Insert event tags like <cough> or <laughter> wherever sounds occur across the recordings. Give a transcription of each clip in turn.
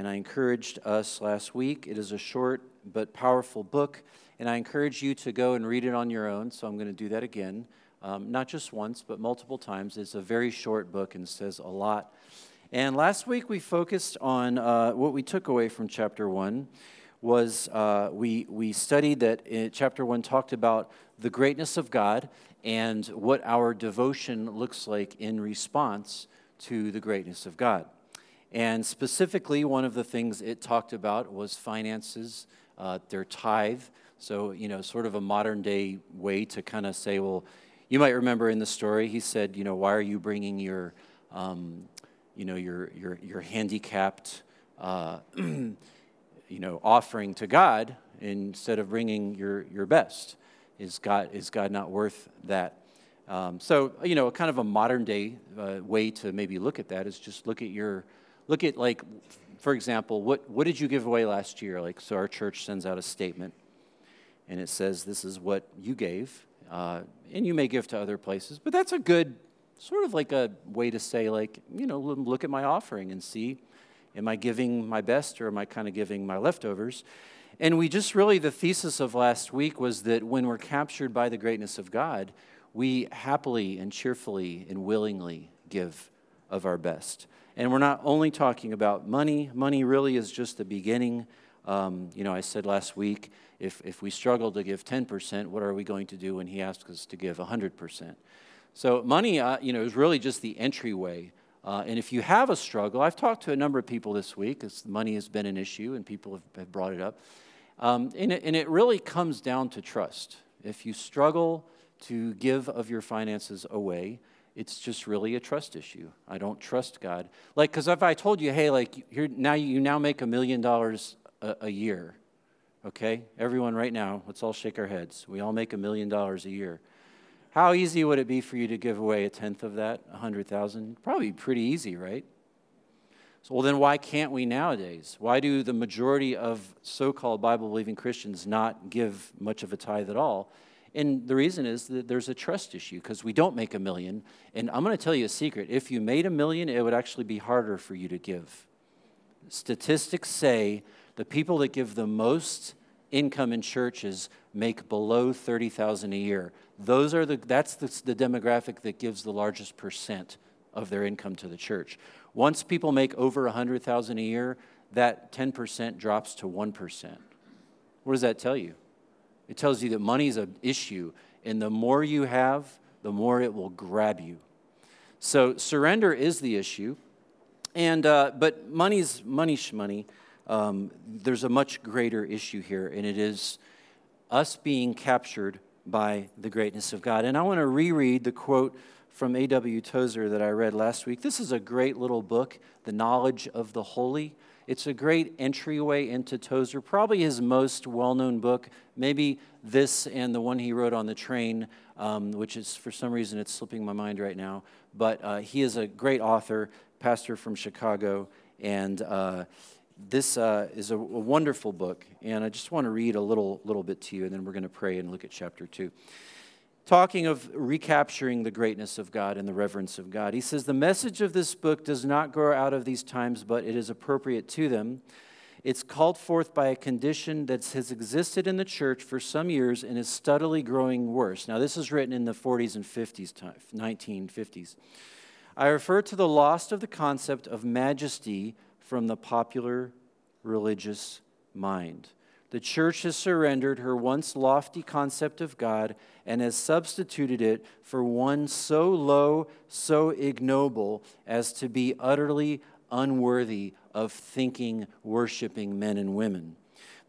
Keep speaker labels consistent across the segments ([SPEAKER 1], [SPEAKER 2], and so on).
[SPEAKER 1] And I encouraged us last week. It is a short but powerful book, and I encourage you to go and read it on your own. So I'm going to do that again, um, not just once, but multiple times. It's a very short book and says a lot. And last week we focused on uh, what we took away from chapter one was uh, we, we studied that chapter one talked about the greatness of God and what our devotion looks like in response to the greatness of God. And specifically, one of the things it talked about was finances, uh, their tithe. So, you know, sort of a modern day way to kind of say, well, you might remember in the story, he said, you know, why are you bringing your, um, you know, your, your, your handicapped, uh, <clears throat> you know, offering to God instead of bringing your, your best? Is God, is God not worth that? Um, so, you know, kind of a modern day uh, way to maybe look at that is just look at your, look at like, for example, what, what did you give away last year? Like, so our church sends out a statement and it says, this is what you gave. Uh, and you may give to other places, but that's a good, sort of like a way to say, like, you know, look at my offering and see, am I giving my best or am I kind of giving my leftovers? And we just really, the thesis of last week was that when we're captured by the greatness of God, we happily and cheerfully and willingly give of our best. And we're not only talking about money, money really is just the beginning. Um, you know, I said last week, if, if we struggle to give 10%, what are we going to do when he asks us to give 100%? So, money, uh, you know, is really just the entryway. Uh, and if you have a struggle, I've talked to a number of people this week, because money has been an issue and people have, have brought it up. Um, and, it, and it really comes down to trust. If you struggle, to give of your finances away. It's just really a trust issue. I don't trust God. Like, because if I told you, hey, like, here, now you now make a million dollars a year, okay? Everyone, right now, let's all shake our heads. We all make a million dollars a year. How easy would it be for you to give away a tenth of that, a hundred thousand? Probably pretty easy, right? So, well, then why can't we nowadays? Why do the majority of so called Bible believing Christians not give much of a tithe at all? And the reason is that there's a trust issue because we don't make a million. And I'm going to tell you a secret if you made a million, it would actually be harder for you to give. Statistics say the people that give the most income in churches make below 30,000 a year. Those are the that's the, the demographic that gives the largest percent of their income to the church. Once people make over 100,000 a year, that 10% drops to 1%. What does that tell you? It tells you that money is an issue, and the more you have, the more it will grab you. So surrender is the issue, and uh, but money's money money. Um, there's a much greater issue here, and it is us being captured by the greatness of God. And I want to reread the quote from A.W. Tozer that I read last week. This is a great little book, The Knowledge of the Holy. It's a great entryway into Tozer, probably his most well known book. Maybe this and the one he wrote on the train, um, which is for some reason it's slipping my mind right now. But uh, he is a great author, pastor from Chicago, and uh, this uh, is a, a, wonderful book. And I just want to read a little, little bit to you, and then we're going to pray and look at chapter two talking of recapturing the greatness of God and the reverence of God. He says, The message of this book does not grow out of these times, but it is appropriate to them. It's called forth by a condition that has existed in the church for some years and is steadily growing worse. Now, this is written in the 40s and 50s, 1950s. I refer to the loss of the concept of majesty from the popular religious mind. The church has surrendered her once lofty concept of God and has substituted it for one so low, so ignoble as to be utterly unworthy of thinking, worshiping men and women.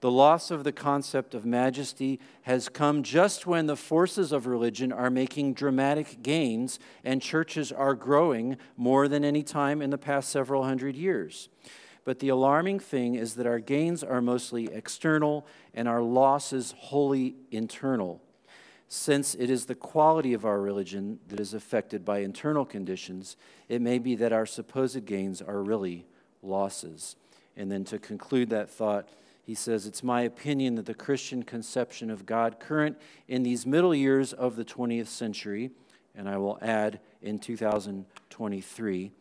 [SPEAKER 1] The loss of the concept of majesty has come just when the forces of religion are making dramatic gains and churches are growing more than any time in the past several hundred years. But the alarming thing is that our gains are mostly external and our losses wholly internal. Since it is the quality of our religion that is affected by internal conditions, it may be that our supposed gains are really losses. And then to conclude that thought, he says, It's my opinion that the Christian conception of God current in these middle years of the 20th century, and I will add in 2023,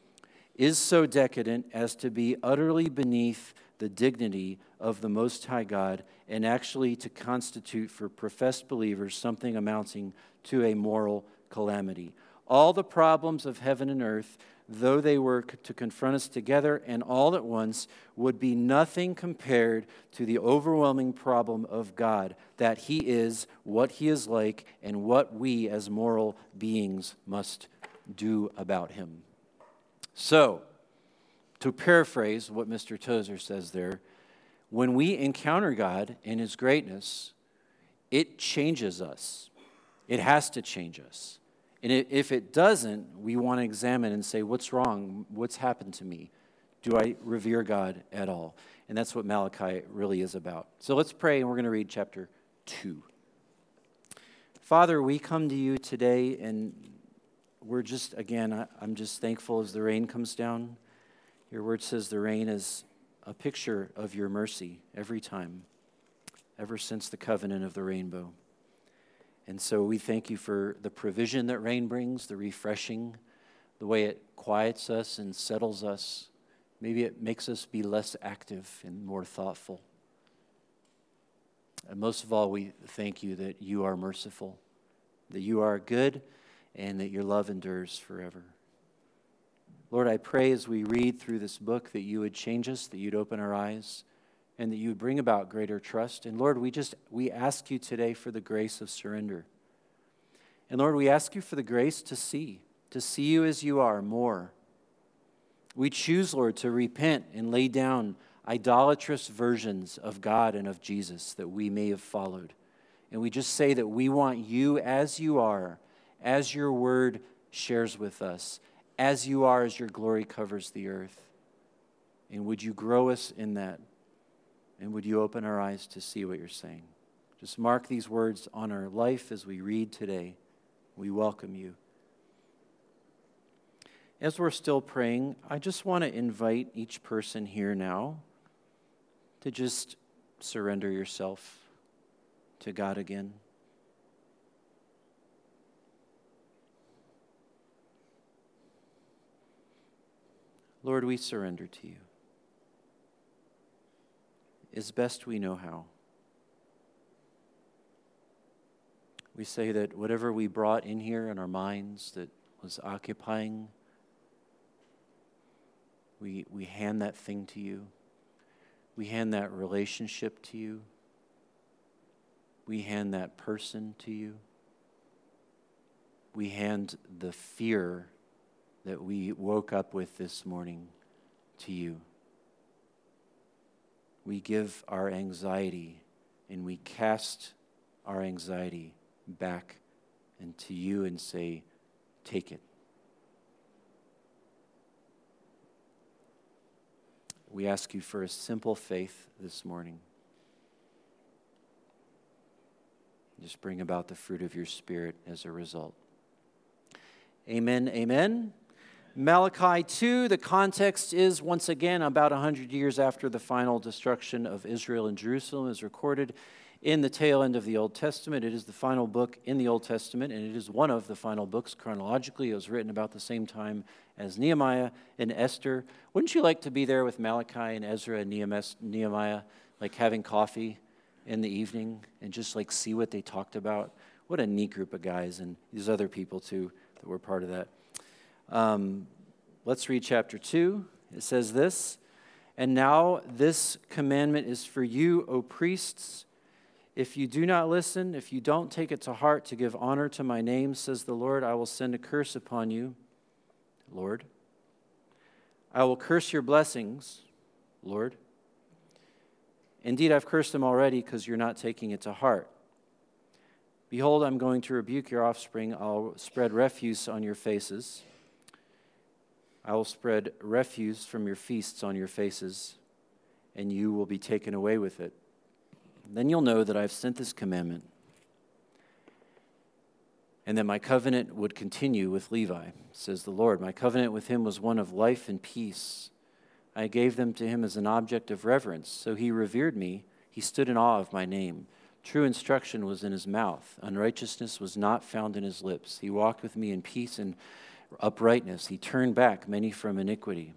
[SPEAKER 1] is so decadent as to be utterly beneath the dignity of the Most High God and actually to constitute for professed believers something amounting to a moral calamity. All the problems of heaven and earth, though they were to confront us together and all at once, would be nothing compared to the overwhelming problem of God that He is, what He is like, and what we as moral beings must do about Him. So, to paraphrase what Mr. Tozer says there, when we encounter God in His greatness, it changes us. It has to change us. And if it doesn't, we want to examine and say, what's wrong? What's happened to me? Do I revere God at all? And that's what Malachi really is about. So let's pray, and we're going to read chapter 2. Father, we come to you today, and we're just, again, I'm just thankful as the rain comes down. Your word says the rain is a picture of your mercy every time, ever since the covenant of the rainbow. And so we thank you for the provision that rain brings, the refreshing, the way it quiets us and settles us. Maybe it makes us be less active and more thoughtful. And most of all, we thank you that you are merciful, that you are good, and that your love endures forever. Lord, I pray as we read through this book that you would change us, that you'd open our eyes, and that you would bring about greater trust. And Lord, we just we ask you today for the grace of surrender. And Lord, we ask you for the grace to see, to see you as you are more. We choose, Lord, to repent and lay down idolatrous versions of God and of Jesus that we may have followed. And we just say that we want you as you are, as your word shares with us, as you are, as your glory covers the earth. And would you grow us in that? And would you open our eyes to see what you're saying? Just mark these words on our life as we read today. We welcome you. As we're still praying, I just want to invite each person here now to just surrender yourself to God again. Lord, we surrender to you as best we know how. We say that whatever we brought in here in our minds that was occupying, we, we hand that thing to you. We hand that relationship to you. We hand that person to you. We hand the fear that we woke up with this morning to you. We give our anxiety and we cast our anxiety back into you and say, Take it. We ask you for a simple faith this morning. Just bring about the fruit of your Spirit as a result. Amen. Amen. Malachi 2, the context is once again about 100 years after the final destruction of Israel and Jerusalem is recorded in the tail end of the Old Testament. It is the final book in the Old Testament, and it is one of the final books chronologically. It was written about the same time as Nehemiah and Esther. Wouldn't you like to be there with Malachi and Ezra and Nehemiah, like having coffee in the evening and just like see what they talked about? What a neat group of guys, and these other people too that were part of that. Um, let's read chapter 2. It says this And now this commandment is for you, O priests. If you do not listen, if you don't take it to heart to give honor to my name, says the Lord, I will send a curse upon you, Lord. I will curse your blessings, Lord. Indeed, I've cursed them already because you're not taking it to heart. Behold, I'm going to rebuke your offspring. I'll spread refuse on your faces. I will spread refuse from your feasts on your faces, and you will be taken away with it. Then you'll know that I've sent this commandment, and that my covenant would continue with Levi, says the Lord. My covenant with him was one of life and peace. I gave them to him as an object of reverence, so he revered me. He stood in awe of my name. True instruction was in his mouth, unrighteousness was not found in his lips. He walked with me in peace and uprightness. He turned back many from iniquity.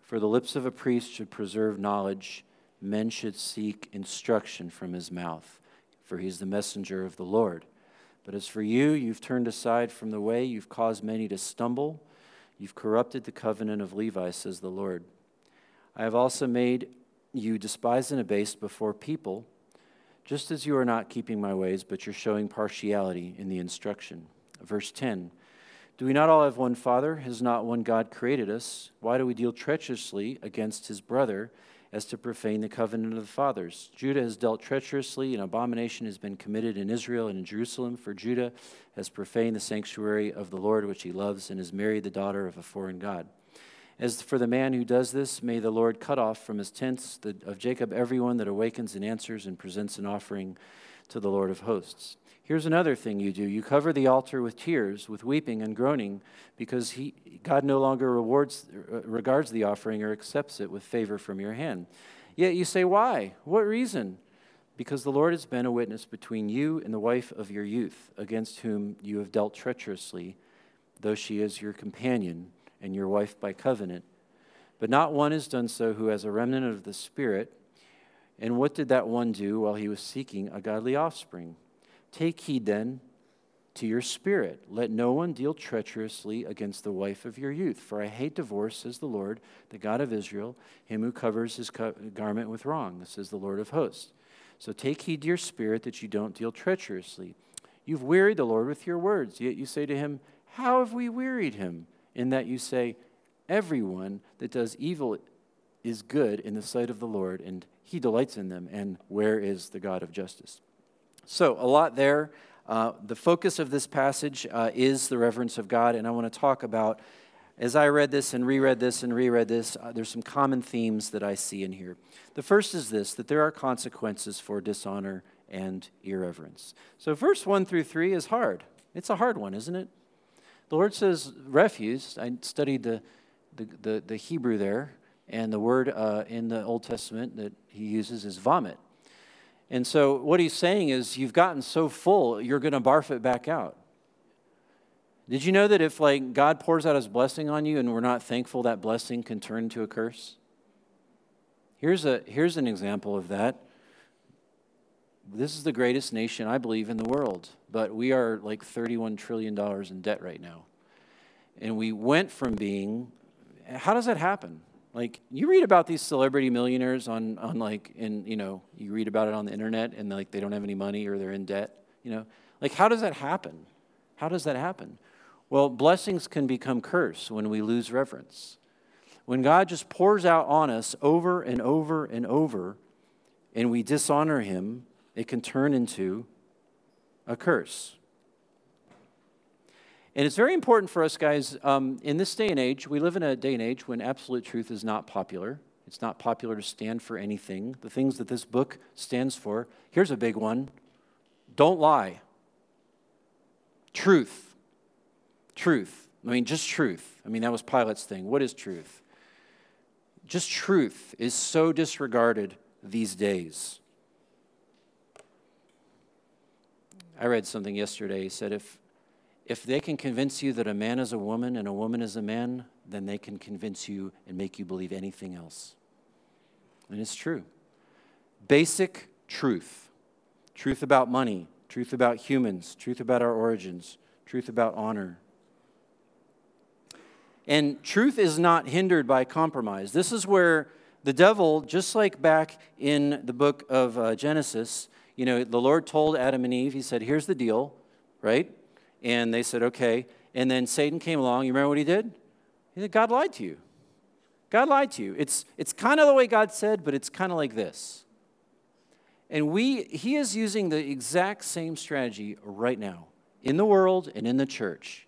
[SPEAKER 1] For the lips of a priest should preserve knowledge, men should seek instruction from his mouth, for he is the messenger of the Lord. But as for you, you've turned aside from the way, you've caused many to stumble, you've corrupted the covenant of Levi, says the Lord. I have also made you despised and abased before people, just as you are not keeping my ways, but you're showing partiality in the instruction. Verse 10 Do we not all have one Father? Has not one God created us? Why do we deal treacherously against his brother as to profane the covenant of the fathers? Judah has dealt treacherously, and abomination has been committed in Israel and in Jerusalem, for Judah has profaned the sanctuary of the Lord which he loves, and has married the daughter of a foreign God. As for the man who does this, may the Lord cut off from his tents of Jacob everyone that awakens and answers and presents an offering to the Lord of hosts. Here's another thing you do you cover the altar with tears, with weeping and groaning, because he, God no longer rewards, uh, regards the offering or accepts it with favor from your hand. Yet you say, Why? What reason? Because the Lord has been a witness between you and the wife of your youth, against whom you have dealt treacherously, though she is your companion and your wife by covenant. But not one has done so who has a remnant of the Spirit. And what did that one do while he was seeking a godly offspring? Take heed then to your spirit. Let no one deal treacherously against the wife of your youth. For I hate divorce, says the Lord, the God of Israel, him who covers his co- garment with wrong, says the Lord of hosts. So take heed to your spirit that you don't deal treacherously. You've wearied the Lord with your words, yet you say to him, How have we wearied him? In that you say, Everyone that does evil is good in the sight of the Lord, and he delights in them. And where is the God of justice? So, a lot there. Uh, the focus of this passage uh, is the reverence of God, and I want to talk about, as I read this and reread this and reread this, uh, there's some common themes that I see in here. The first is this that there are consequences for dishonor and irreverence. So, verse 1 through 3 is hard. It's a hard one, isn't it? The Lord says refuse. I studied the, the, the, the Hebrew there, and the word uh, in the Old Testament that he uses is vomit. And so what he's saying is you've gotten so full, you're going to barf it back out. Did you know that if like God pours out his blessing on you and we're not thankful, that blessing can turn into a curse? Here's, a, here's an example of that. This is the greatest nation, I believe, in the world, but we are like $31 trillion in debt right now. And we went from being, how does that happen? Like you read about these celebrity millionaires on, on like in you know you read about it on the internet and like they don't have any money or they're in debt. You know, like how does that happen? How does that happen? Well, blessings can become curse when we lose reverence. When God just pours out on us over and over and over, and we dishonor Him, it can turn into a curse. And it's very important for us, guys, um, in this day and age, we live in a day and age when absolute truth is not popular. It's not popular to stand for anything. The things that this book stands for here's a big one don't lie. Truth. Truth. I mean, just truth. I mean, that was Pilate's thing. What is truth? Just truth is so disregarded these days. I read something yesterday. He said, if, if they can convince you that a man is a woman and a woman is a man, then they can convince you and make you believe anything else. And it's true. Basic truth truth about money, truth about humans, truth about our origins, truth about honor. And truth is not hindered by compromise. This is where the devil, just like back in the book of uh, Genesis, you know, the Lord told Adam and Eve, He said, Here's the deal, right? And they said, okay. And then Satan came along. You remember what he did? He said, God lied to you. God lied to you. It's, it's kind of the way God said, but it's kind of like this. And we, he is using the exact same strategy right now in the world and in the church.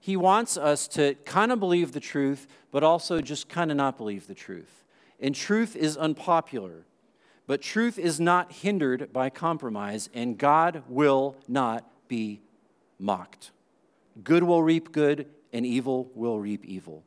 [SPEAKER 1] He wants us to kind of believe the truth, but also just kind of not believe the truth. And truth is unpopular, but truth is not hindered by compromise, and God will not be mocked. Good will reap good, and evil will reap evil.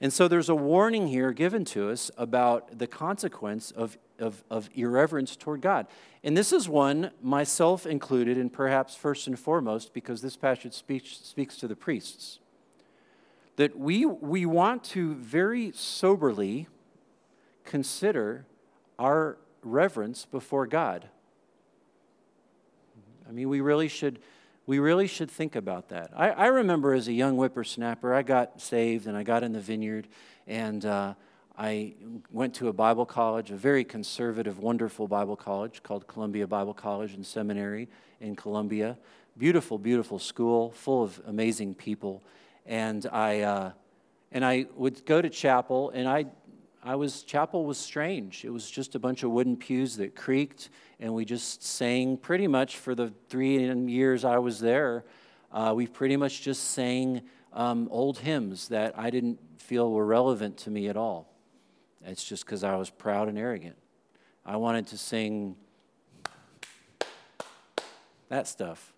[SPEAKER 1] And so there's a warning here given to us about the consequence of, of, of irreverence toward God. And this is one, myself included, and perhaps first and foremost, because this passage speaks, speaks to the priests, that we, we want to very soberly consider our reverence before God. I mean, we really should we really should think about that. I, I remember as a young whippersnapper, I got saved and I got in the vineyard, and uh, I went to a Bible college, a very conservative, wonderful Bible college called Columbia Bible College and Seminary in Columbia. Beautiful, beautiful school, full of amazing people. And I, uh, and I would go to chapel, and I I was, chapel was strange. It was just a bunch of wooden pews that creaked, and we just sang pretty much for the three years I was there. Uh, we pretty much just sang um, old hymns that I didn't feel were relevant to me at all. It's just because I was proud and arrogant. I wanted to sing that stuff.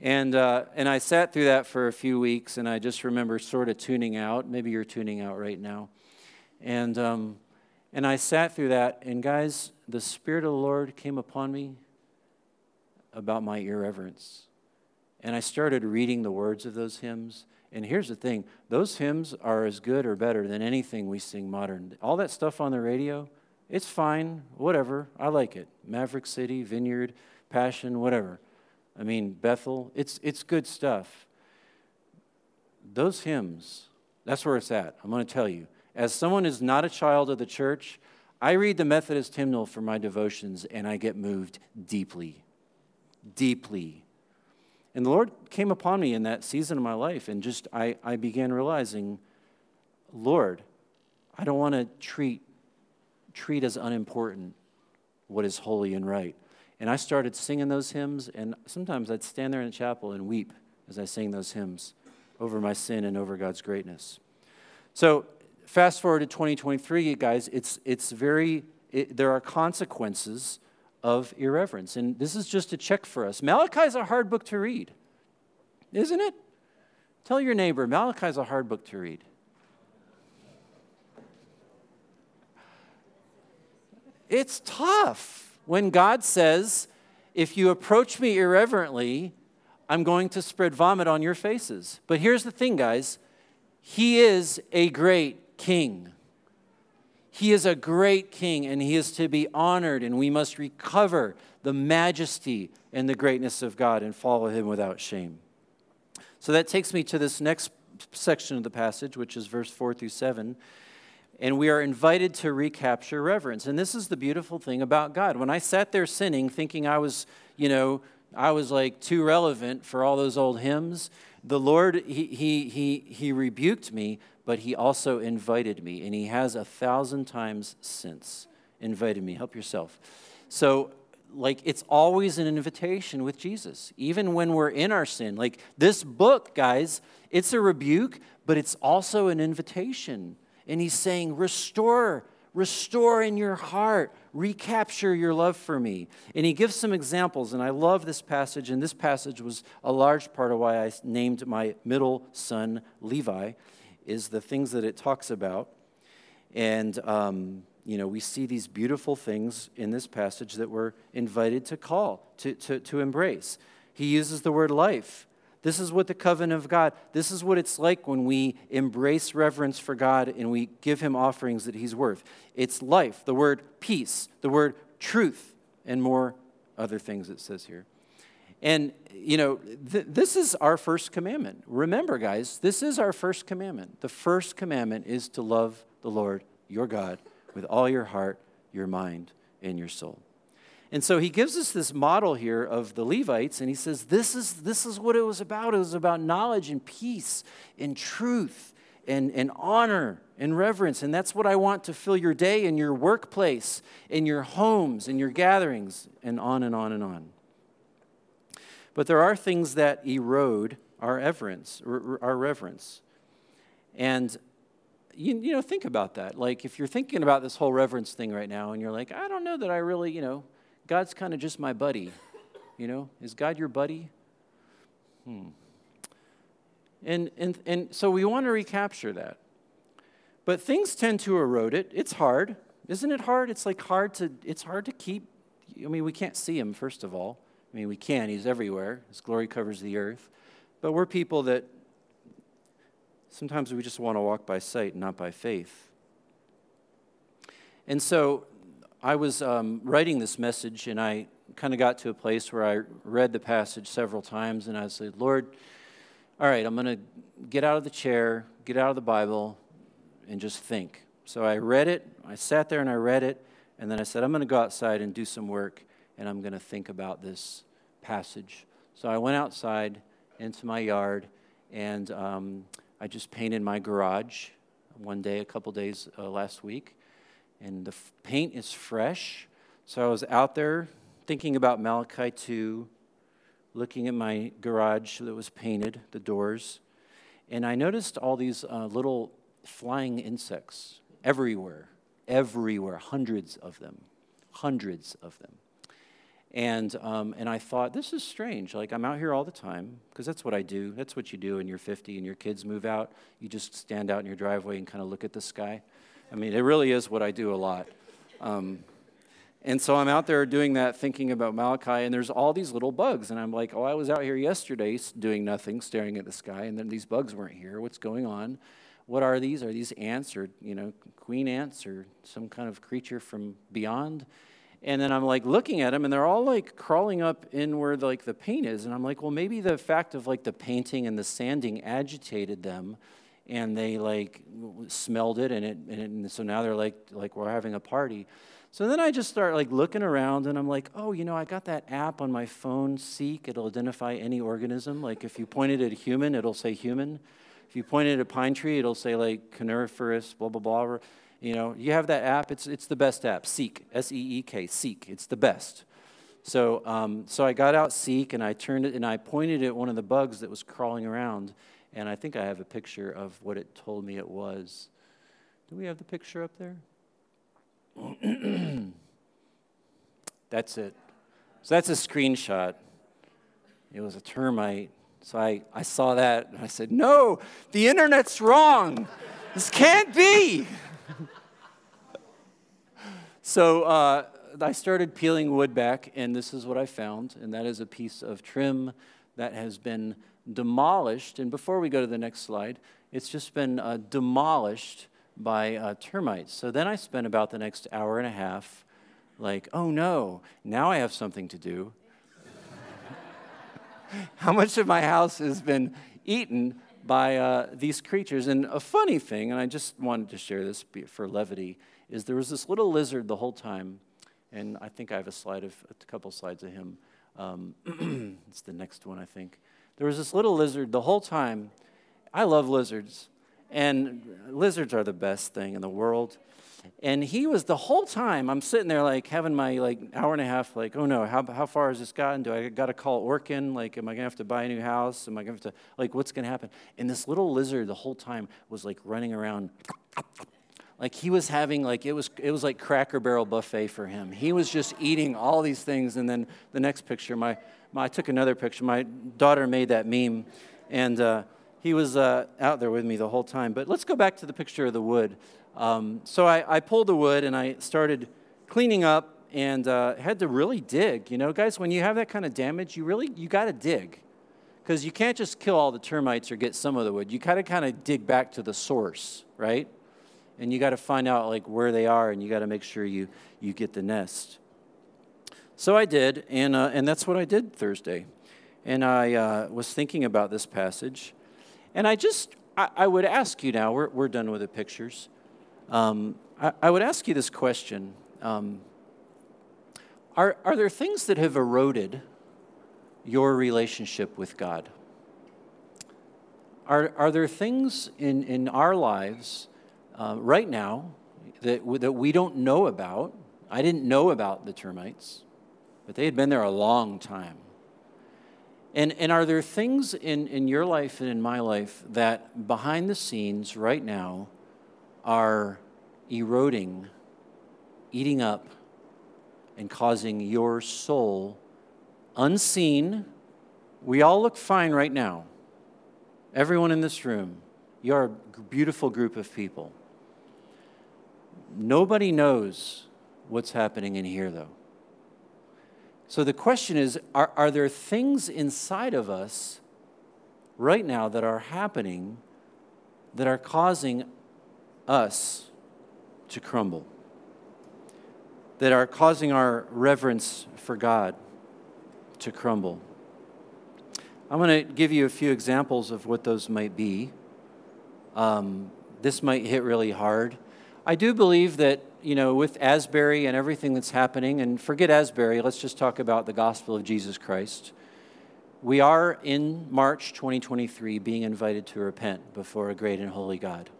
[SPEAKER 1] And, uh, and I sat through that for a few weeks, and I just remember sort of tuning out. Maybe you're tuning out right now. And, um, and I sat through that, and guys, the Spirit of the Lord came upon me about my irreverence. And I started reading the words of those hymns. And here's the thing those hymns are as good or better than anything we sing modern. All that stuff on the radio, it's fine, whatever. I like it. Maverick City, Vineyard, Passion, whatever. I mean, Bethel, it's, it's good stuff. Those hymns, that's where it's at. I'm going to tell you. As someone who's not a child of the church, I read the Methodist hymnal for my devotions and I get moved deeply. Deeply. And the Lord came upon me in that season of my life, and just I, I began realizing, Lord, I don't want to treat, treat as unimportant what is holy and right. And I started singing those hymns, and sometimes I'd stand there in the chapel and weep as I sang those hymns over my sin and over God's greatness. So fast forward to 2023, guys, it's, it's very, it, there are consequences of irreverence. And this is just a check for us. Malachi is a hard book to read, isn't it? Tell your neighbor, Malachi is a hard book to read. It's tough when God says, if you approach me irreverently, I'm going to spread vomit on your faces. But here's the thing, guys He is a great king. He is a great king and he is to be honored, and we must recover the majesty and the greatness of God and follow him without shame. So that takes me to this next section of the passage, which is verse 4 through 7. And we are invited to recapture reverence. And this is the beautiful thing about God. When I sat there sinning, thinking I was, you know, I was like too relevant for all those old hymns, the Lord, he, he, he, he rebuked me, but he also invited me, and he has a thousand times since invited me. Help yourself. So, like, it's always an invitation with Jesus, even when we're in our sin. Like, this book, guys, it's a rebuke, but it's also an invitation. And he's saying, restore, restore in your heart, recapture your love for me. And he gives some examples, and I love this passage, and this passage was a large part of why I named my middle son Levi is the things that it talks about. And, um, you know, we see these beautiful things in this passage that we're invited to call, to, to, to embrace. He uses the word life. This is what the covenant of God, this is what it's like when we embrace reverence for God and we give him offerings that he's worth. It's life, the word peace, the word truth, and more other things it says here. And, you know, th- this is our first commandment. Remember, guys, this is our first commandment. The first commandment is to love the Lord your God with all your heart, your mind, and your soul. And so he gives us this model here of the Levites, and he says, This is, this is what it was about. It was about knowledge and peace and truth and, and honor and reverence. And that's what I want to fill your day in your workplace, in your homes, in your gatherings, and on and on and on. But there are things that erode our reverence, our reverence. And you, you know, think about that. Like, if you're thinking about this whole reverence thing right now, and you're like, I don't know that I really, you know, God's kind of just my buddy. You know, is God your buddy? Hmm. And, and, and so we want to recapture that. But things tend to erode it. It's hard. Isn't it hard? It's like hard to it's hard to keep I mean, we can't see him first of all. I mean, we can. He's everywhere. His glory covers the earth. But we're people that sometimes we just want to walk by sight, not by faith. And so I was um, writing this message, and I kind of got to a place where I read the passage several times, and I said, Lord, all right, I'm going to get out of the chair, get out of the Bible, and just think. So I read it, I sat there and I read it, and then I said, I'm going to go outside and do some work, and I'm going to think about this passage. So I went outside into my yard, and um, I just painted my garage one day, a couple days uh, last week. And the f- paint is fresh. So I was out there thinking about Malachi 2, looking at my garage that was painted, the doors. And I noticed all these uh, little flying insects everywhere, everywhere, hundreds of them, hundreds of them. And, um, and I thought, this is strange. Like, I'm out here all the time, because that's what I do. That's what you do when you're 50 and your kids move out. You just stand out in your driveway and kind of look at the sky. I mean, it really is what I do a lot. Um, and so I'm out there doing that, thinking about Malachi, and there's all these little bugs. And I'm like, oh, I was out here yesterday doing nothing, staring at the sky, and then these bugs weren't here. What's going on? What are these? Are these ants or, you know, queen ants or some kind of creature from beyond? And then I'm like looking at them, and they're all like crawling up in where the, like the paint is. And I'm like, well, maybe the fact of like the painting and the sanding agitated them, and they like smelled it, and it, and so now they're like like we're having a party. So then I just start like looking around, and I'm like, oh, you know, I got that app on my phone, Seek. It'll identify any organism. Like if you point it at a human, it'll say human. If you point it at a pine tree, it'll say like coniferous, blah blah blah. You know, you have that app. It's it's the best app. Seek, S E E K, Seek. It's the best. So um, so I got out Seek and I turned it and I pointed at one of the bugs that was crawling around, and I think I have a picture of what it told me it was. Do we have the picture up there? <clears throat> that's it. So that's a screenshot. It was a termite. So I, I saw that and I said, No, the internet's wrong. This can't be. <laughs> so uh, I started peeling wood back, and this is what I found, and that is a piece of trim that has been demolished. And before we go to the next slide, it's just been uh, demolished by uh, termites. So then I spent about the next hour and a half, like, oh no, now I have something to do. <laughs> How much of my house has been eaten by uh, these creatures. And a funny thing, and I just wanted to share this for levity, is there was this little lizard the whole time, and I think I have a slide of a couple slides of him. Um, <clears throat> it's the next one, I think. There was this little lizard the whole time. I love lizards, and lizards are the best thing in the world. And he was the whole time, I'm sitting there like having my like hour and a half, like, oh no, how, how far has this gotten? Do I got to call Orkin? Like, am I going to have to buy a new house? Am I going to have to, like, what's going to happen? And this little lizard the whole time was like running around. Like he was having like it was it was like Cracker Barrel buffet for him. He was just eating all these things. And then the next picture, my, my I took another picture. My daughter made that meme, and uh, he was uh, out there with me the whole time. But let's go back to the picture of the wood. Um, so I, I, pulled the wood and I started cleaning up and uh, had to really dig. You know, guys, when you have that kind of damage, you really you got to dig because you can't just kill all the termites or get some of the wood. You got to kind of dig back to the source, right? And you got to find out like where they are, and you got to make sure you you get the nest. So I did, and uh, and that's what I did Thursday. And I uh, was thinking about this passage, and I just I, I would ask you now. We're we're done with the pictures. Um, I, I, would ask you this question um, are, are there things that have eroded your relationship with God? Are, are there things in, in our lives uh, right now that, that we don't know about? I didn't know about the termites, but they had been there a long time. And, and are there things in, in your life and in my life that behind the scenes right now are eroding, eating up, and causing your soul unseen. We all look fine right now. Everyone in this room, you're a beautiful group of people. Nobody knows what's happening in here, though. So the question is are, are there things inside of us right now that are happening that are causing us to crumble? That are causing our reverence for God to crumble? I'm going to give you a few examples of what those might be. Um, this might hit really hard. I do believe that, you know, with Asbury and everything that's happening, and forget Asbury, let's just talk about the gospel of Jesus Christ. We are in March 2023 being invited to repent before a great and holy God.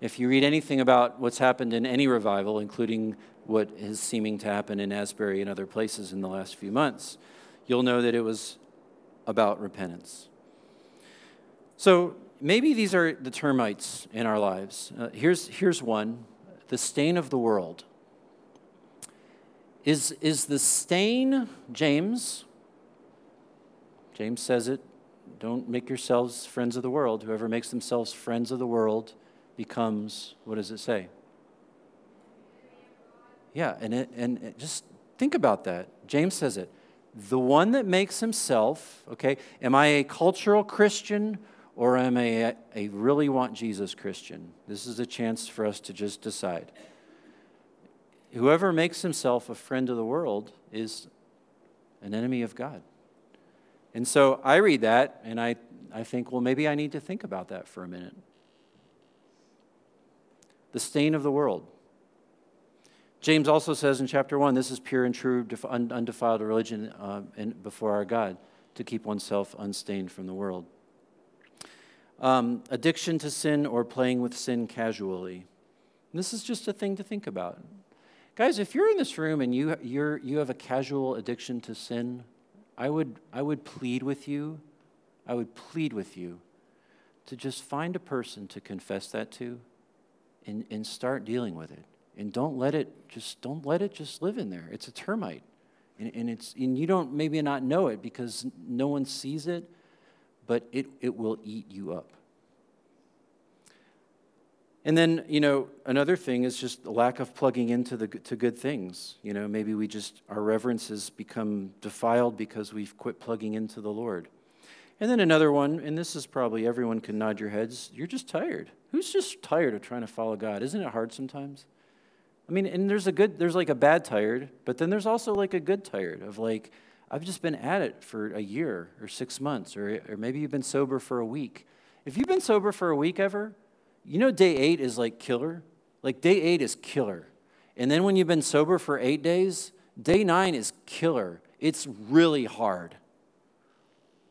[SPEAKER 1] If you read anything about what's happened in any revival, including what is seeming to happen in Asbury and other places in the last few months, you'll know that it was about repentance. So maybe these are the termites in our lives. Uh, here's, here's one the stain of the world. Is, is the stain, James, James says it, don't make yourselves friends of the world. Whoever makes themselves friends of the world becomes, what does it say? Yeah, and, it, and it, just think about that. James says it. The one that makes himself, okay, am I a cultural Christian or am I a really want Jesus Christian? This is a chance for us to just decide. Whoever makes himself a friend of the world is an enemy of God. And so I read that and I, I think, well, maybe I need to think about that for a minute the stain of the world. James also says in chapter 1 this is pure and true, undefiled religion uh, before our God, to keep oneself unstained from the world. Um, addiction to sin or playing with sin casually. This is just a thing to think about. Guys, if you're in this room and you, you're, you have a casual addiction to sin, I would, I would plead with you, I would plead with you to just find a person to confess that to and, and start dealing with it. And don't let it just don't let it just live in there. It's a termite. And, and it's and you don't maybe not know it because no one sees it, but it, it will eat you up. And then, you know, another thing is just the lack of plugging into the to good things. You know, maybe we just our reverence has become defiled because we've quit plugging into the Lord. And then another one, and this is probably everyone can nod your heads, you're just tired. Who's just tired of trying to follow God? Isn't it hard sometimes? I mean, and there's a good, there's like a bad tired, but then there's also like a good tired of like, I've just been at it for a year or six months, or, or maybe you've been sober for a week. If you've been sober for a week ever, you know day eight is like killer? Like day eight is killer. And then when you've been sober for eight days, day nine is killer. It's really hard.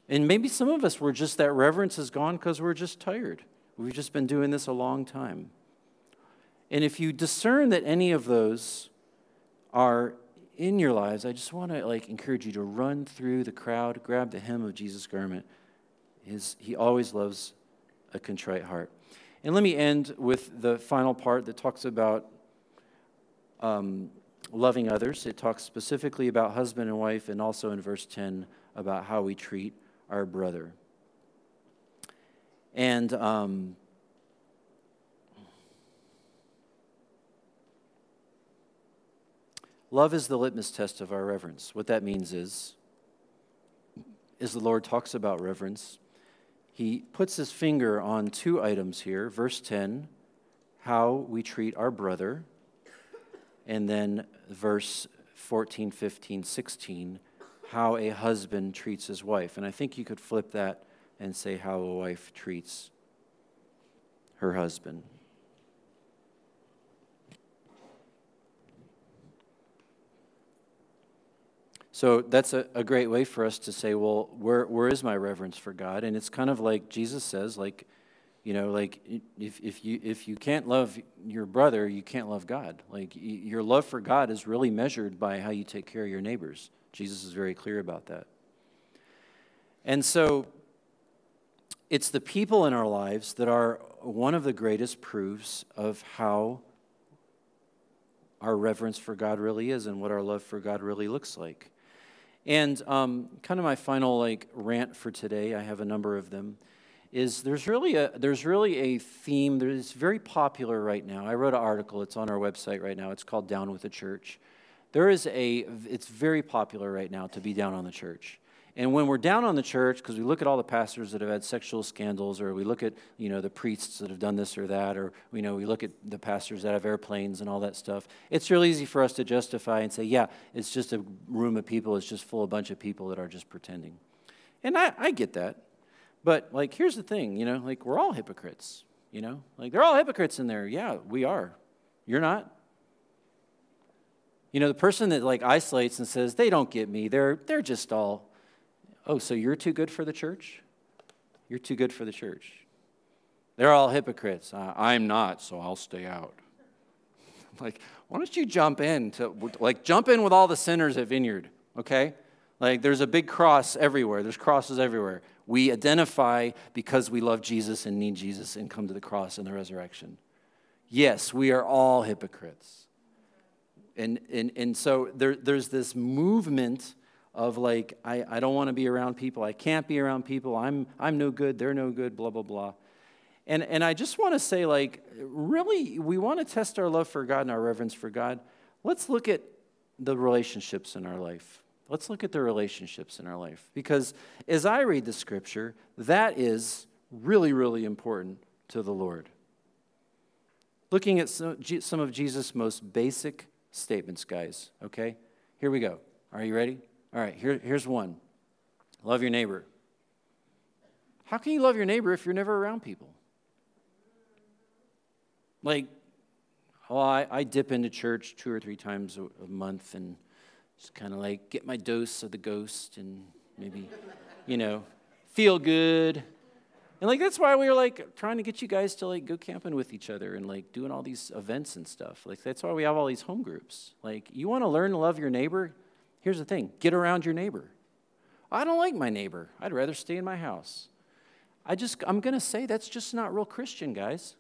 [SPEAKER 1] And maybe some of us were just that reverence is gone because we're just tired. We've just been doing this a long time. And if you discern that any of those are in your lives, I just want to like encourage you to run through the crowd, grab the hem of Jesus' garment. His, he always loves a contrite heart. And let me end with the final part that talks about um, loving others. It talks specifically about husband and wife, and also in verse 10 about how we treat our brother. And um, love is the litmus test of our reverence. What that means is, as the Lord talks about reverence, he puts his finger on two items here. Verse 10, how we treat our brother, and then verse 14, 15, 16, how a husband treats his wife. And I think you could flip that and say how a wife treats her husband. So that's a, a great way for us to say, well, where, where is my reverence for God? And it's kind of like Jesus says, like, you know, like if, if, you, if you can't love your brother, you can't love God. Like your love for God is really measured by how you take care of your neighbors. Jesus is very clear about that. And so it's the people in our lives that are one of the greatest proofs of how our reverence for God really is and what our love for God really looks like. And um, kind of my final like rant for today, I have a number of them, is there's really a there's really a theme that is very popular right now. I wrote an article. It's on our website right now. It's called Down with the Church. There is a it's very popular right now to be down on the church. And when we're down on the church, because we look at all the pastors that have had sexual scandals, or we look at you know the priests that have done this or that, or you know we look at the pastors that have airplanes and all that stuff, it's real easy for us to justify and say, yeah, it's just a room of people, it's just full of a bunch of people that are just pretending. And I, I get that. But like here's the thing, you know, like we're all hypocrites, you know? Like they're all hypocrites in there. Yeah, we are. You're not. You know, the person that like isolates and says, they don't get me, they're, they're just all Oh, so you're too good for the church? You're too good for the church. They're all hypocrites. I'm not, so I'll stay out. <laughs> like, why don't you jump in to like jump in with all the sinners at Vineyard, okay? Like there's a big cross everywhere. There's crosses everywhere. We identify because we love Jesus and need Jesus and come to the cross and the resurrection. Yes, we are all hypocrites. And, and, and so there, there's this movement of like, I, I don't want to be around people. I can't be around people. I'm, I'm no good. They're no good, blah, blah, blah. And, and I just want to say, like, really, we want to test our love for God and our reverence for God. Let's look at the relationships in our life. Let's look at the relationships in our life. Because as I read the scripture, that is really, really important to the Lord. Looking at some of Jesus' most basic statements, guys, okay? Here we go. Are you ready? All right, here, here's one love your neighbor. How can you love your neighbor if you're never around people? Like, well, I, I dip into church two or three times a, a month and just kind of like get my dose of the ghost and maybe, you know, feel good. And like that's why we were like trying to get you guys to like go camping with each other and like doing all these events and stuff. Like that's why we have all these home groups. Like you want to learn to love your neighbor, Here's the thing get around your neighbor. I don't like my neighbor. I'd rather stay in my house. I just, I'm going to say that's just not real Christian, guys.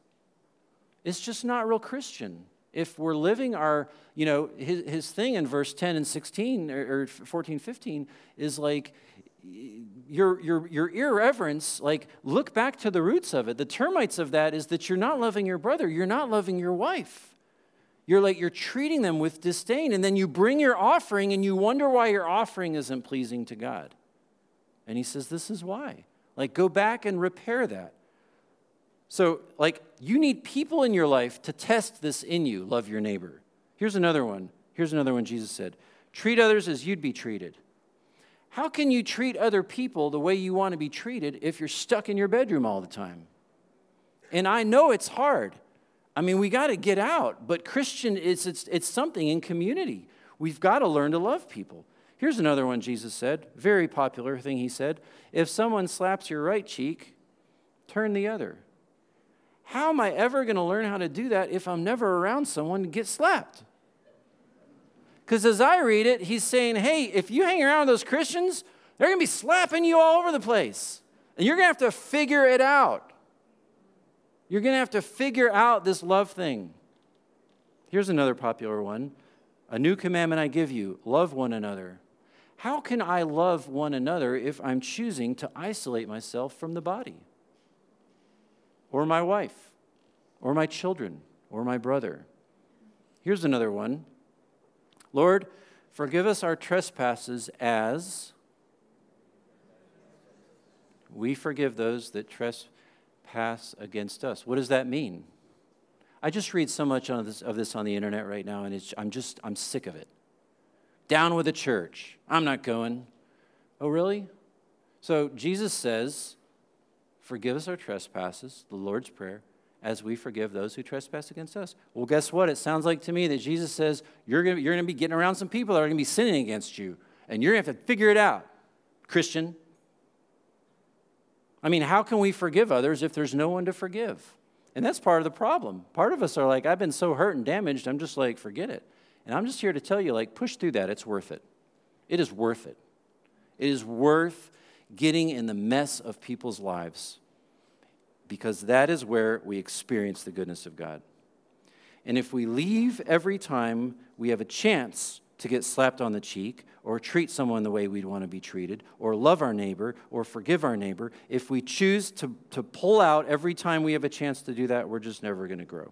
[SPEAKER 1] It's just not real Christian. If we're living our, you know, his, his thing in verse 10 and 16 or, or 14, 15 is like, your, your, your irreverence, like, look back to the roots of it. The termites of that is that you're not loving your brother, you're not loving your wife you're like you're treating them with disdain and then you bring your offering and you wonder why your offering isn't pleasing to god. And he says this is why. Like go back and repair that. So like you need people in your life to test this in you. Love your neighbor. Here's another one. Here's another one jesus said. Treat others as you'd be treated. How can you treat other people the way you want to be treated if you're stuck in your bedroom all the time? And i know it's hard I mean, we got to get out, but Christian, it's, it's, it's something in community. We've got to learn to love people. Here's another one Jesus said, very popular thing he said. If someone slaps your right cheek, turn the other. How am I ever going to learn how to do that if I'm never around someone to get slapped? Because as I read it, he's saying, hey, if you hang around those Christians, they're going to be slapping you all over the place. And you're going to have to figure it out. You're going to have to figure out this love thing. Here's another popular one A new commandment I give you love one another. How can I love one another if I'm choosing to isolate myself from the body? Or my wife? Or my children? Or my brother? Here's another one Lord, forgive us our trespasses as we forgive those that trespass pass against us. What does that mean? I just read so much of this, of this on the internet right now, and I'm just, I'm sick of it. Down with the church. I'm not going. Oh, really? So Jesus says, Forgive us our trespasses, the Lord's Prayer, as we forgive those who trespass against us. Well, guess what? It sounds like to me that Jesus says, You're going to be getting around some people that are going to be sinning against you, and you're going to have to figure it out, Christian. I mean, how can we forgive others if there's no one to forgive? And that's part of the problem. Part of us are like, I've been so hurt and damaged, I'm just like, forget it. And I'm just here to tell you, like, push through that. It's worth it. It is worth it. It is worth getting in the mess of people's lives because that is where we experience the goodness of God. And if we leave every time we have a chance to get slapped on the cheek or treat someone the way we'd want to be treated or love our neighbor or forgive our neighbor. If we choose to, to pull out every time we have a chance to do that, we're just never going to grow.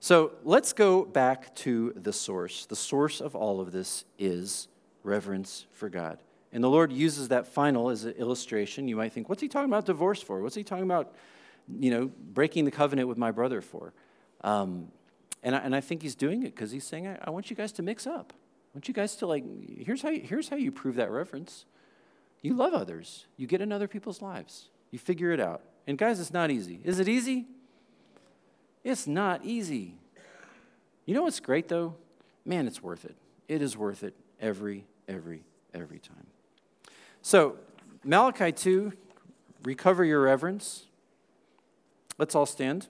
[SPEAKER 1] So let's go back to the source. The source of all of this is reverence for God. And the Lord uses that final as an illustration. You might think, what's he talking about divorce for? What's he talking about, you know, breaking the covenant with my brother for? Um, and, I, and I think he's doing it because he's saying, I, I, want you guys to mix up. I want you guys to, like, here's how, you, here's how you prove that reverence. You love others, you get in other people's lives, you figure it out. And guys, it's not easy. Is it easy? It's not easy. You know what's great though? Man, it's worth it. It is worth it every, every, every time. So, Malachi 2, recover your reverence. Let's all stand.